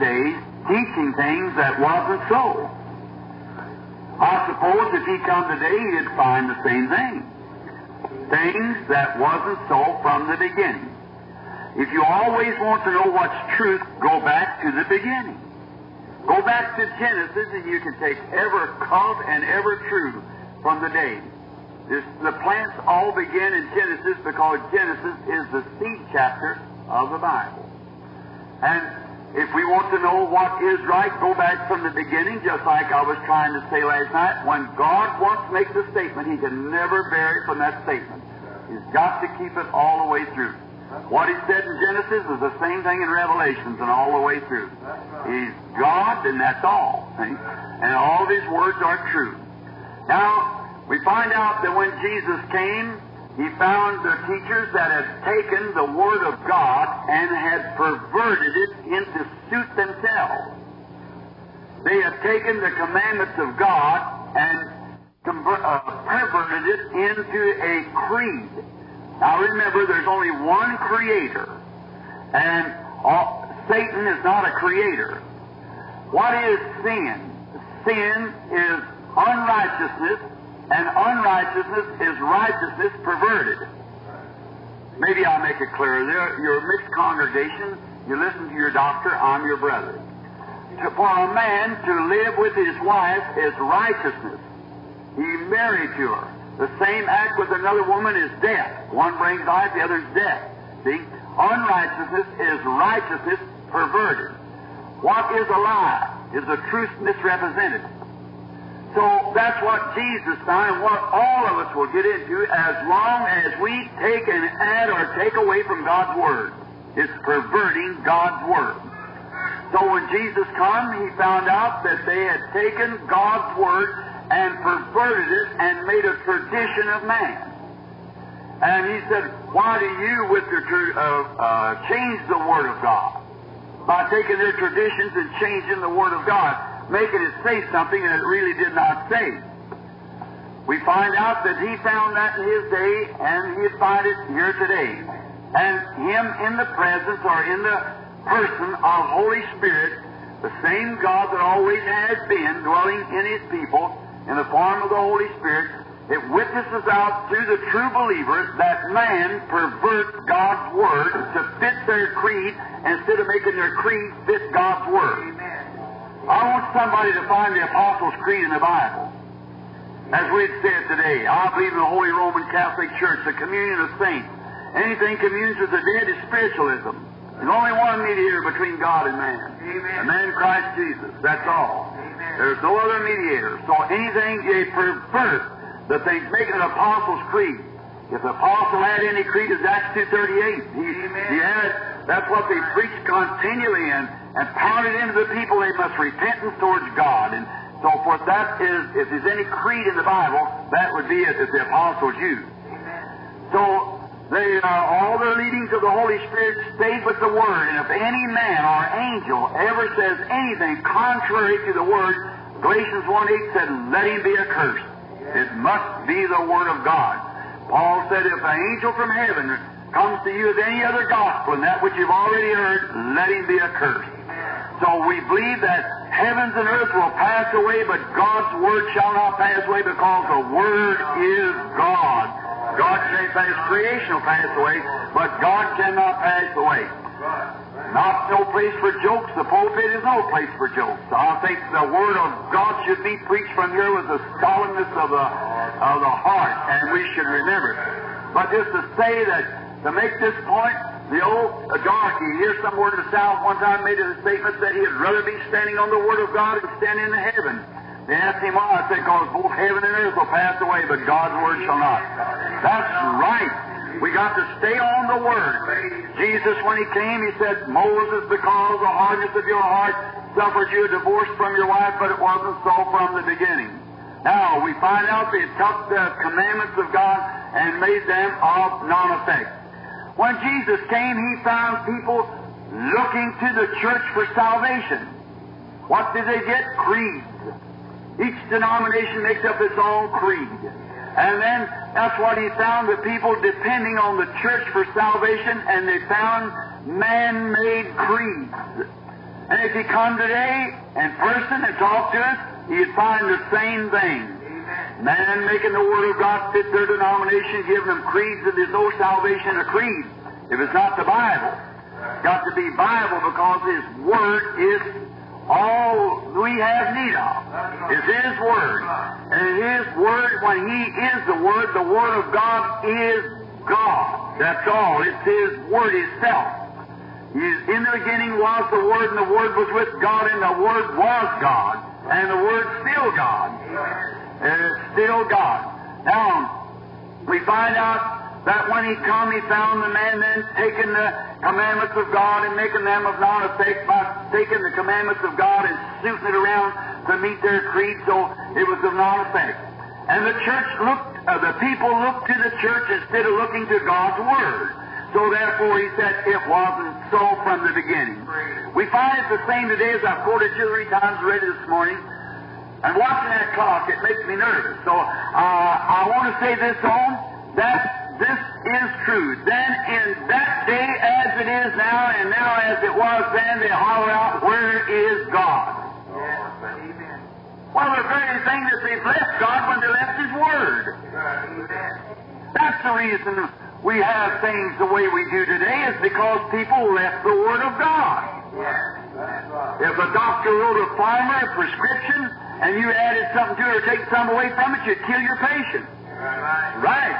days teaching things that wasn't so. I suppose if he come today, he'd find the same thing. Things that wasn't so from the beginning. If you always want to know what's truth, go back to the beginning. Go back to Genesis and you can take ever cub and ever true from the day. This, the plants all begin in Genesis because Genesis is the seed chapter of the Bible. And if we want to know what is right, go back from the beginning, just like I was trying to say last night. When God once makes a statement, He can never vary from that statement. He's got to keep it all the way through. What He said in Genesis is the same thing in Revelations and all the way through. He's God, and that's all. See? And all of His words are true. Now, we find out that when Jesus came, he found the teachers that had taken the Word of God and had perverted it into suit themselves. They had taken the commandments of God and conver- uh, perverted it into a creed. Now remember, there's only one Creator, and all, Satan is not a creator. What is sin? Sin is unrighteousness and unrighteousness is righteousness perverted. Maybe I'll make it clearer. You're a mixed congregation. You listen to your doctor. I'm your brother. For a man to live with his wife is righteousness. He married to her. The same act with another woman is death. One brings life, the other is death. See? Unrighteousness is righteousness perverted. What is a lie? Is the truth misrepresented? So that's what Jesus found and what all of us will get into as long as we take and add or take away from God's Word. It's perverting God's Word. So when Jesus came, he found out that they had taken God's Word and perverted it and made a tradition of man. And he said, why do you with your uh, uh, change the Word of God? By taking their traditions and changing the Word of God making it say something that it really did not say. We find out that he found that in his day, and he'd find it here today. And him in the presence or in the person of Holy Spirit, the same God that always has been dwelling in his people in the form of the Holy Spirit, it witnesses out to the true believers that man perverts God's Word to fit their creed instead of making their creed fit God's Word. I want somebody to find the Apostles' Creed in the Bible. As we've said today, I believe in the Holy Roman Catholic Church, the communion of saints. Anything communes with the dead is spiritualism. There's only one mediator between God and man. Amen. The man Christ Jesus. That's all. Amen. There's no other mediator. So anything they pervert the things, make an Apostles' Creed. If the apostle had any creed, it's Acts 2.38. He, Amen. he had, that's what they preached continually and, and pounded into the people they must repentance towards God and so forth. That is, if there's any creed in the Bible, that would be it that the apostles used. So they uh, all the leadings of the Holy Spirit stayed with the Word, and if any man or angel ever says anything contrary to the Word, Galatians 1.8 said, let him be accursed. It must be the Word of God. Paul said, if an angel from heaven comes to you with any other gospel than that which you've already heard, let him be accursed. So we believe that heavens and earth will pass away, but God's Word shall not pass away because the Word is God. God can pass, creation will pass away, but God cannot pass away. Not no place for jokes. The pulpit is no place for jokes. I think the Word of God should be preached from here with the solemnness of the, of the heart, and we should remember. But just to say that, to make this point, the old darky here somewhere in the South one time made a statement that he'd rather be standing on the Word of God than standing in heaven. They asked him why. I said, because both heaven and earth will pass away, but God's Word shall not. That's right. We got to stay on the Word. Jesus, when he came, he said, Moses, because the hardness of your heart, suffered you a divorce from your wife, but it wasn't so from the beginning. Now, we find out they took the uh, commandments of God and made them of non-effect. When Jesus came, he found people looking to the church for salvation. What did they get? Creeds. Each denomination makes up its own creed. And then that's what he found the people depending on the church for salvation, and they found man made creeds. And if he come today in person and talk to us, he'd find the same thing. Man making the Word of God fit their denomination, giving them creeds that there's no salvation in a creed if it's not the Bible. Got to be Bible because His Word is all we have need of. Is His Word. And His Word, when He is the Word, the Word of God is God. That's all. It's His Word itself. In the beginning was the Word, and the Word was with God, and the Word was God, and the Word's still God. And still God. Now, we find out that when he come, he found the man then taking the commandments of God and making them of non effect by taking the commandments of God and suiting it around to meet their creed, so it was of non effect. And the church looked, uh, the people looked to the church instead of looking to God's Word. So therefore, he said, it wasn't so from the beginning. We find it the same today as I've quoted two or three times already this morning. And watching that clock, it makes me nervous. So uh, I want to say this on that this is true. Then in that day as it is now, and now as it was then, they holler out, Where is God? Yes, Well, the very thing that they've left God when they left His Word. That's the reason we have things the way we do today, is because people left the Word of God. If a doctor wrote a farmer a prescription and you added something to it or take some away from it, you'd kill your patient. Right.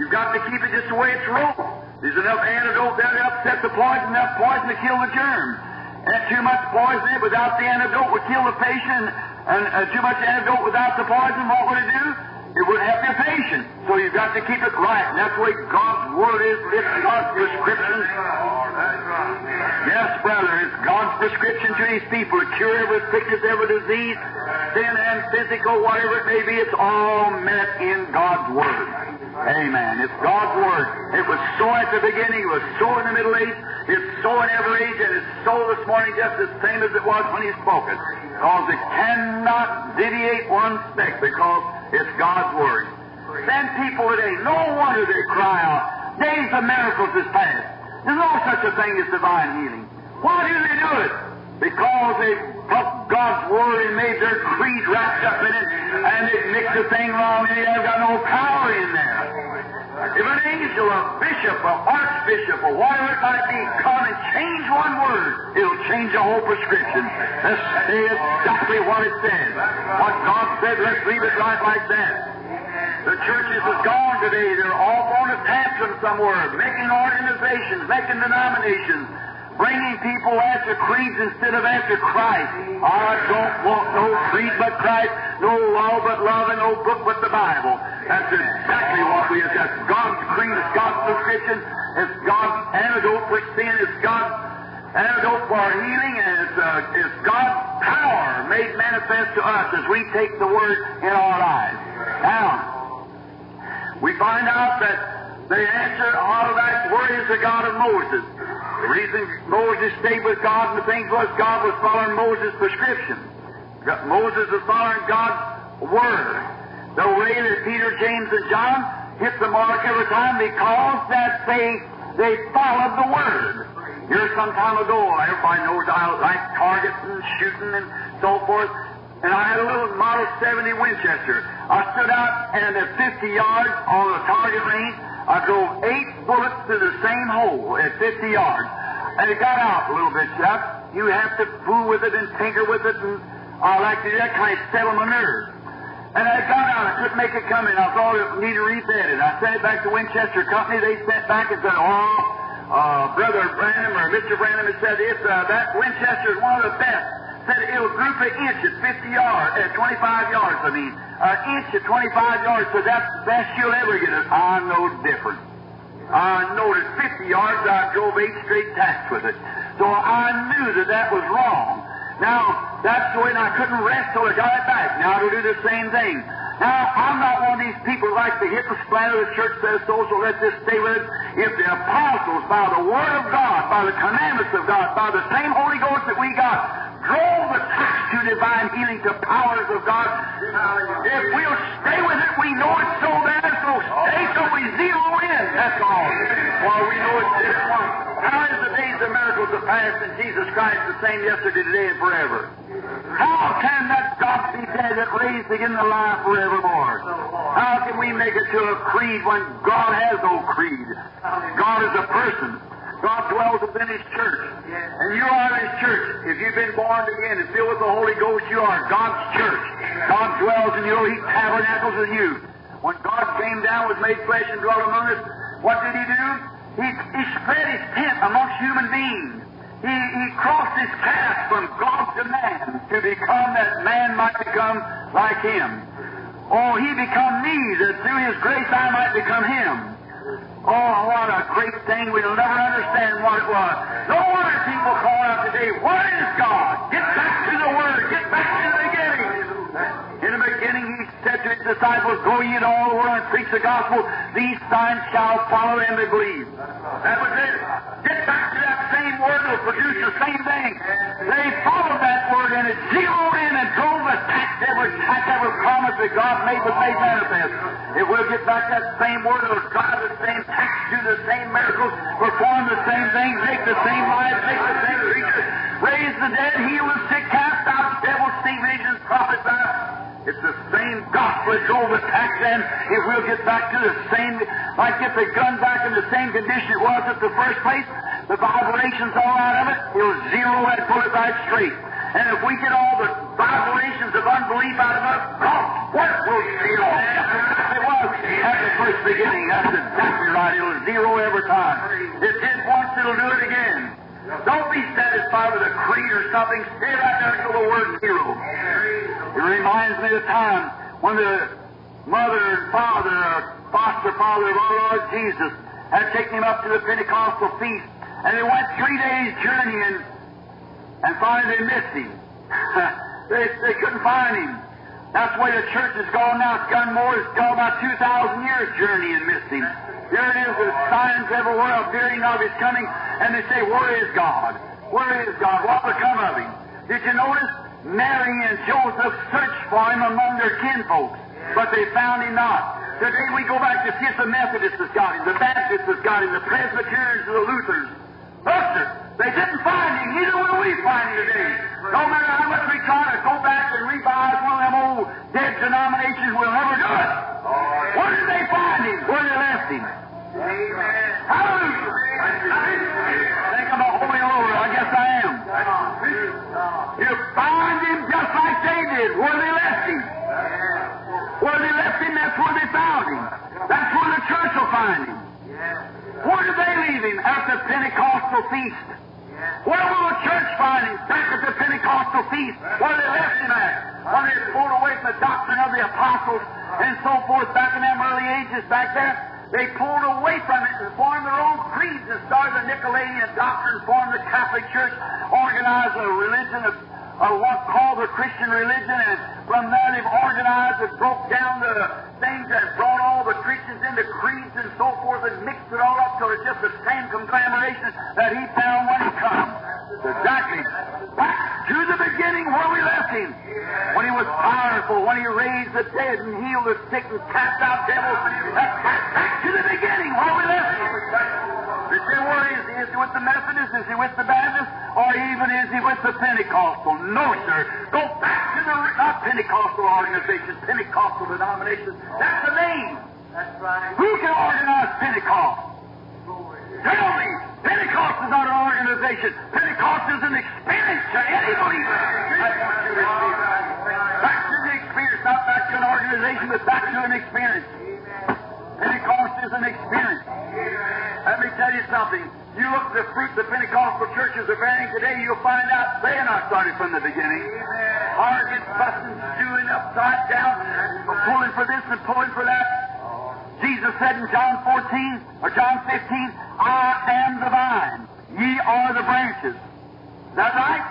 You've got to keep it just the way it's wrote. There's enough antidote there to upset the poison, enough poison to kill the germ. And too much poison in it without the antidote would kill the patient, and uh, too much antidote without the poison, what would it do? It would your patient. So you've got to keep it right. And that's the way God's Word is. It's God's prescription. Yes, brother, it's God's prescription to His people to cure every sickness, every disease, sin and physical, whatever it may be. It's all met in God's Word. Amen. It's God's Word. It was so at the beginning, it was so in the Middle Age, it's so in every age, and it's so this morning just the same as it was when He spoke it. Because it cannot deviate one speck because it's God's Word. Then people today, no wonder they cry out, days of miracles is past. There's no such a thing as divine healing. Why do they do it? Because they took God's Word and made their creed wrapped up in it, and they mixed the thing wrong, and they have got no power in there. If an angel, a bishop, an archbishop, or whatever it might be, come and change one word, it'll change the whole prescription. Let's say exactly what it says. What God said, let's leave it right like that. The churches is gone today. They're all going to tantrum somewhere, making organizations, making denominations, bringing people after creeds instead of after Christ. I don't want no creed but Christ, no law but love, and no book but the Bible. That's exactly what we have. That's God's creed. It's God's prescription. It's God's antidote for sin. It's God's antidote for our healing, and it's, uh, it's God's power made manifest to us as we take the Word in our lives. Now, we find out that the answer out of that word is the God of Moses. The reason Moses stayed with God and the things was God was following Moses' prescription. Moses was following God's word. The way that Peter, James, and John hit the mark every time because that they they followed the word. Here some time ago, everybody knows I like targets and shooting and so forth. And I had a little Model 70 Winchester. I stood out and at 50 yards on the target range, I drove eight bullets through the same hole at 50 yards. And it got out a little bit, Chuck. You have to fool with it and tinker with it, and I like to do that kind of settle my nerves. And I got out. I couldn't make it come in. I thought it needed refitted. I sent it back to Winchester Company. They sent back and said, oh, uh, Brother Branham or Mr. Branham has said it's, uh, that Winchester is one of the best said it'll group an inch at 50 yards, at 25 yards, I mean. An inch at 25 yards, so that's the best you'll ever get it. I know different. I at 50 yards I drove eight straight tacks with it. So I knew that that was wrong. Now, that's the way, and I couldn't rest till I got it back. Now to do the same thing. Now, I'm not one of these people like to hit the splatter. The church says so, so let this stay with us. If the apostles, by the Word of God, by the commandments of God, by the same Holy Ghost that we got, drove the tacks to divine healing to powers of God. If we'll stay with it, we know it's so there, so stay till we zero in. That's all. For we know it's this one. How is the days of miracles of past and Jesus Christ the same yesterday, today, and forever? How can that God be dead that raised again to life forevermore? How can we make it to a creed when God has no creed? God is a person. God dwells within His church. And you are His church. If you've been born again and filled with the Holy Ghost, you are God's church. God dwells in you. He tabernacles with you. When God came down, was made flesh, and dwelt among us, what did He do? He, he spread His tent amongst human beings. He, he crossed his path from God to man to become that man might become like him. Oh, he become me that through his grace I might become him. Oh, a great thing. We'll never understand what it was. No wonder people call out today, What is God? Get back to the Word. Get back to the beginning. In the beginning, he said to his disciples, Go ye into all the world and preach the gospel. These signs shall follow them that believe. That was it. Get back to that same word will produce the same thing. They followed that word and it zeroed in and drove the tacks every tacks every promise that God made was made manifest. If we'll get back that same word, it'll the same tacks, do the same miracles, perform the same things, make the same lives, make the same creatures, raise the dead, heal the sick, cast out devils, see visions, prophesy. Uh, it's the same gospel that drove the tacks in. If we'll get back to the same, like get the gun back in the same condition it was at the first place, the vibrations all out of it, it'll zero pull it right straight. And if we get all the vibrations of unbelief out of us, God, what will zero? It was at the first beginning. That's exactly right. It'll zero every time. It did once, it'll do it again. Don't be satisfied with a creed or something. Stay right there until the word zero. It reminds me of the time when the mother and father, or foster father of our Lord Jesus, had taken him up to the Pentecostal feast, and they went three days journeying, and finally they missed him. they, they couldn't find him. That's way the church has gone now. It's gone more, it's gone about 2,000 years journey and missed him. There it is, with signs everywhere appearing of his coming, and they say, Where is God? Where is God? What become of him? Did you notice? Mary and Joseph searched for him among their kinfolks, but they found him not. Today we go back to see if the Methodists has got him, the Baptists has got him, the Presbyterians, the Lutherans. Look, they didn't find him. Neither will we find him today. No matter how much we try to go back and revive one of them old dead denominations, we'll never do it. Where did they find him? Where they left him? Hallelujah! I think I'm a holy over. I guess I am. You find him just like they did, where they left him. Where they left him, that's where they found him. That's where the church will find him. Where did they leave him? At the Pentecostal feast. Where will the church find him? Back at the Pentecostal feast, where they left him at. When they pulled away from the doctrine of the apostles and so forth back in them early ages back there. They pulled away from it and formed their own creeds and started the Nicolaitan doctrine, formed the Catholic Church, organized a religion of, of what called the Christian religion, and from there they've organized and broke down the things that brought all the Christians into creeds and so forth and mixed it all up till it's just the same conglomeration that he found when he come. Exactly. Back to the beginning where we left him. When he was powerful, when he raised the dead and healed the sick and cast out devils. Back, back to the beginning where we left him. They say, where is he? Is he with the Methodists? Is he with the Baptists? Or even is he with the Pentecostal? No, sir. Go back to the not Pentecostal organizations, Pentecostal denominations. That's the name. That's right. Who can organize Pentecost? Tell me, Pentecost is not an organization. Pentecost is an experience to any believer. That's what you receive. Back to the experience, not back to an organization, but back to an experience. Pentecost is an experience. Tell you something. You look at the fruit the Pentecostal churches are bearing today, you'll find out they are not started from the beginning. Arguing, fussing, stewing upside down, pulling for this and pulling for that. Jesus said in John 14 or John 15, I am the vine, ye are the branches. Is that right?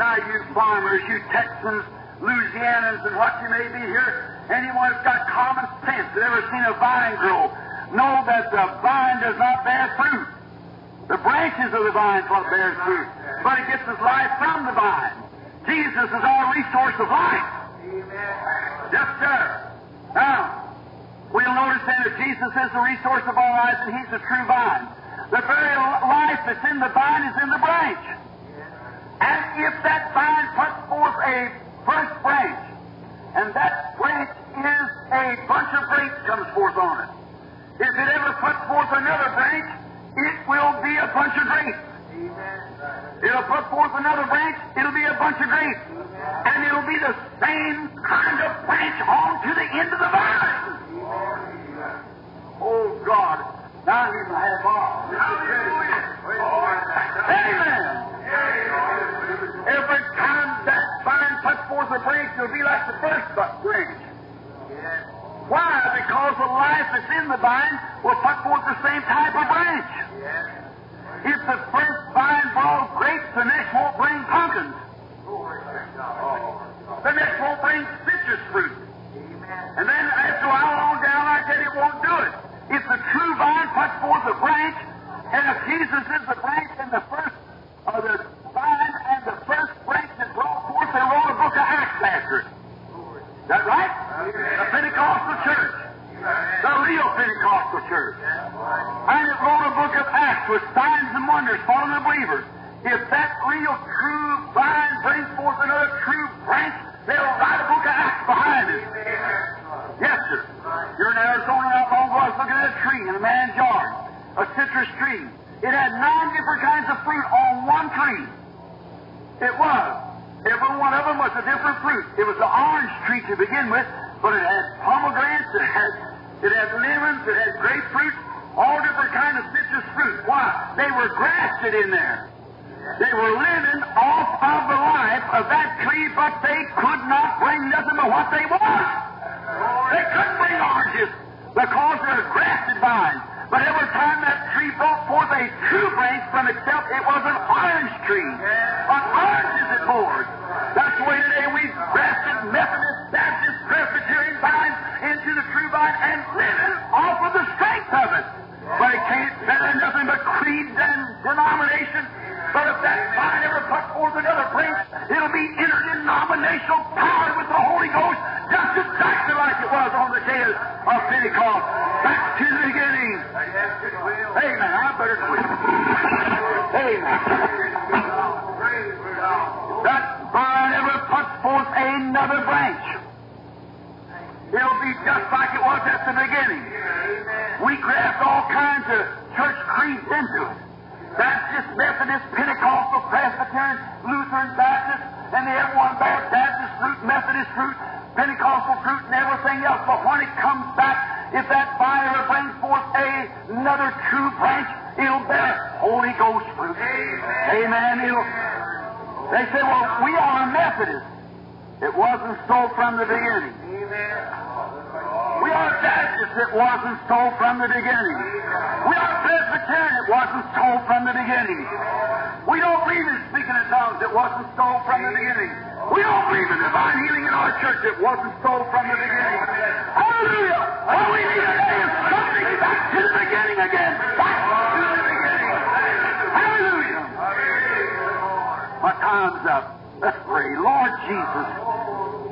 Now, you farmers, you Texans, Louisianans, and what you may be here, anyone that's got common sense that ever seen a vine grow, know that the vine does not bear fruit. The branches of the vine is what bears fruit. but it gets its life from the vine. Jesus is our resource of life. Amen. Yes, sir. Now, we'll notice then that Jesus is the resource of our lives and He's the true vine. The very life that's in the vine is in the branch. And if that vine puts forth a first branch, forth another branch, it will be a bunch of grapes. It'll put forth another branch, it'll be a bunch of grapes. And it'll be the same If the first vine brought grapes, the next won't bring pumpkins. The next won't bring citrus fruit. And then after a while on down like that, it won't do it. If the true vine puts forth a branch, and if Jesus is the branch and the first, or the vine and the first branch that brought forth, they wrote a book of Acts after it. Is that right? The Pentecostal church. The real Pentecostal church. And it wrote a book of Acts with signs and wonders for the believers. If that real true vine brings forth another true branch, they'll write a book of Acts behind it. Yes, sir. You're in Arizona not long ago. I was looking at a tree in a man's yard, a citrus tree. It had nine different kinds of fruit on one tree. It was. Every one of them was a different fruit. It was the orange tree to begin with, but it had pomegranates, it had it had lemons, it had grapefruit, all different kind of citrus fruit. Why? They were grafted in there. They were living off of the life of that tree, but they could not bring nothing but what they was. They couldn't bring oranges because they're grafted vines. But every time that tree brought forth a true branch from itself, it was an orange tree. An orange is it bore. That's the way today we grafted Methodist, Baptist, Presbyterian vines into the true vine and living off of the strength of it. But it can't better nothing but creeds and denomination. But if that vine ever puts forth another branch, it'll be interdenominational power with the Holy Ghost, just exactly like it was on the day of Pentecost. Back to the beginning. Amen. I better quit. Amen. That vine ever puts forth another branch. It'll be just like it was at the beginning. We graft all kinds of church creeds into it. Baptist, Methodist, Pentecostal, Presbyterian, Lutheran, Baptist, and the bears Baptist fruit, Methodist fruit, Pentecostal fruit, and everything else. But when it comes back, if that fire brings forth a, another true branch, it'll bear Holy Ghost fruit. Amen. It'll, they say, well, we are Methodists. It wasn't so from the beginning. We are Baptists. It wasn't so from the beginning. We are Presbyterian. It wasn't so from the beginning. We don't believe in speaking in tongues. It wasn't so from the beginning. We don't believe in divine healing in our church. It wasn't so from the beginning. Hallelujah! All we need today is something back to the beginning again. Back to the beginning. Hallelujah! My time's up. Let's pray. Lord Jesus.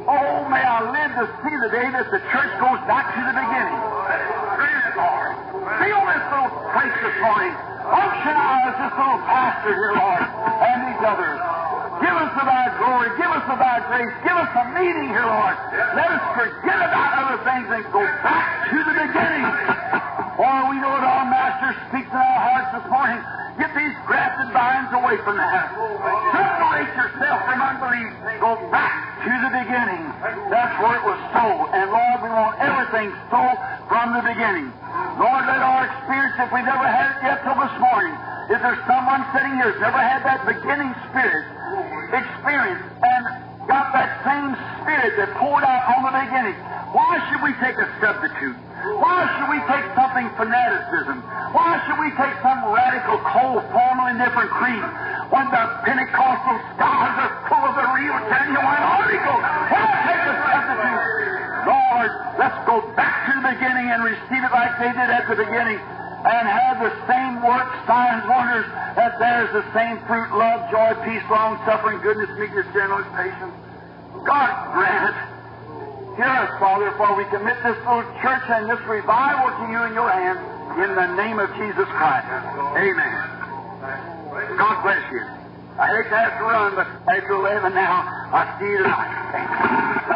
Oh, may I live to see the day that the church goes back to the beginning. Feel this little place this morning. Function as this little pastor here, Lord, and these others. Give us of thy glory. Give us of thy grace. Give us a meeting here, Lord. Let us forget about other things and go back to the beginning. For we know that our Master speaks in our hearts this morning. Get these grafted vines away from the. Separate yourself from unbelief. Go beginning. That's where it was so. And Lord, we want everything so from the beginning. Lord, let our experience, if we never had it yet till this morning, if there's someone sitting here who's never had that beginning spirit experience and got that same spirit that poured out on the beginning, why should we take a substitute? Why should we take something fanaticism? Why should we take some radical, cold, formal, indifferent creed when the Pentecostal stars are Lord, let's go back to the beginning and receive it like they did at the beginning. and have the same works, signs, wonders, that there's the same fruit, love, joy, peace, long suffering, goodness, meekness, gentleness, patience. God grant it. Hear us, Father, for we commit this little church and this revival to you in your hands in the name of Jesus Christ. Amen. God bless you. I hate to to run, but after 11 now, I see. Amen.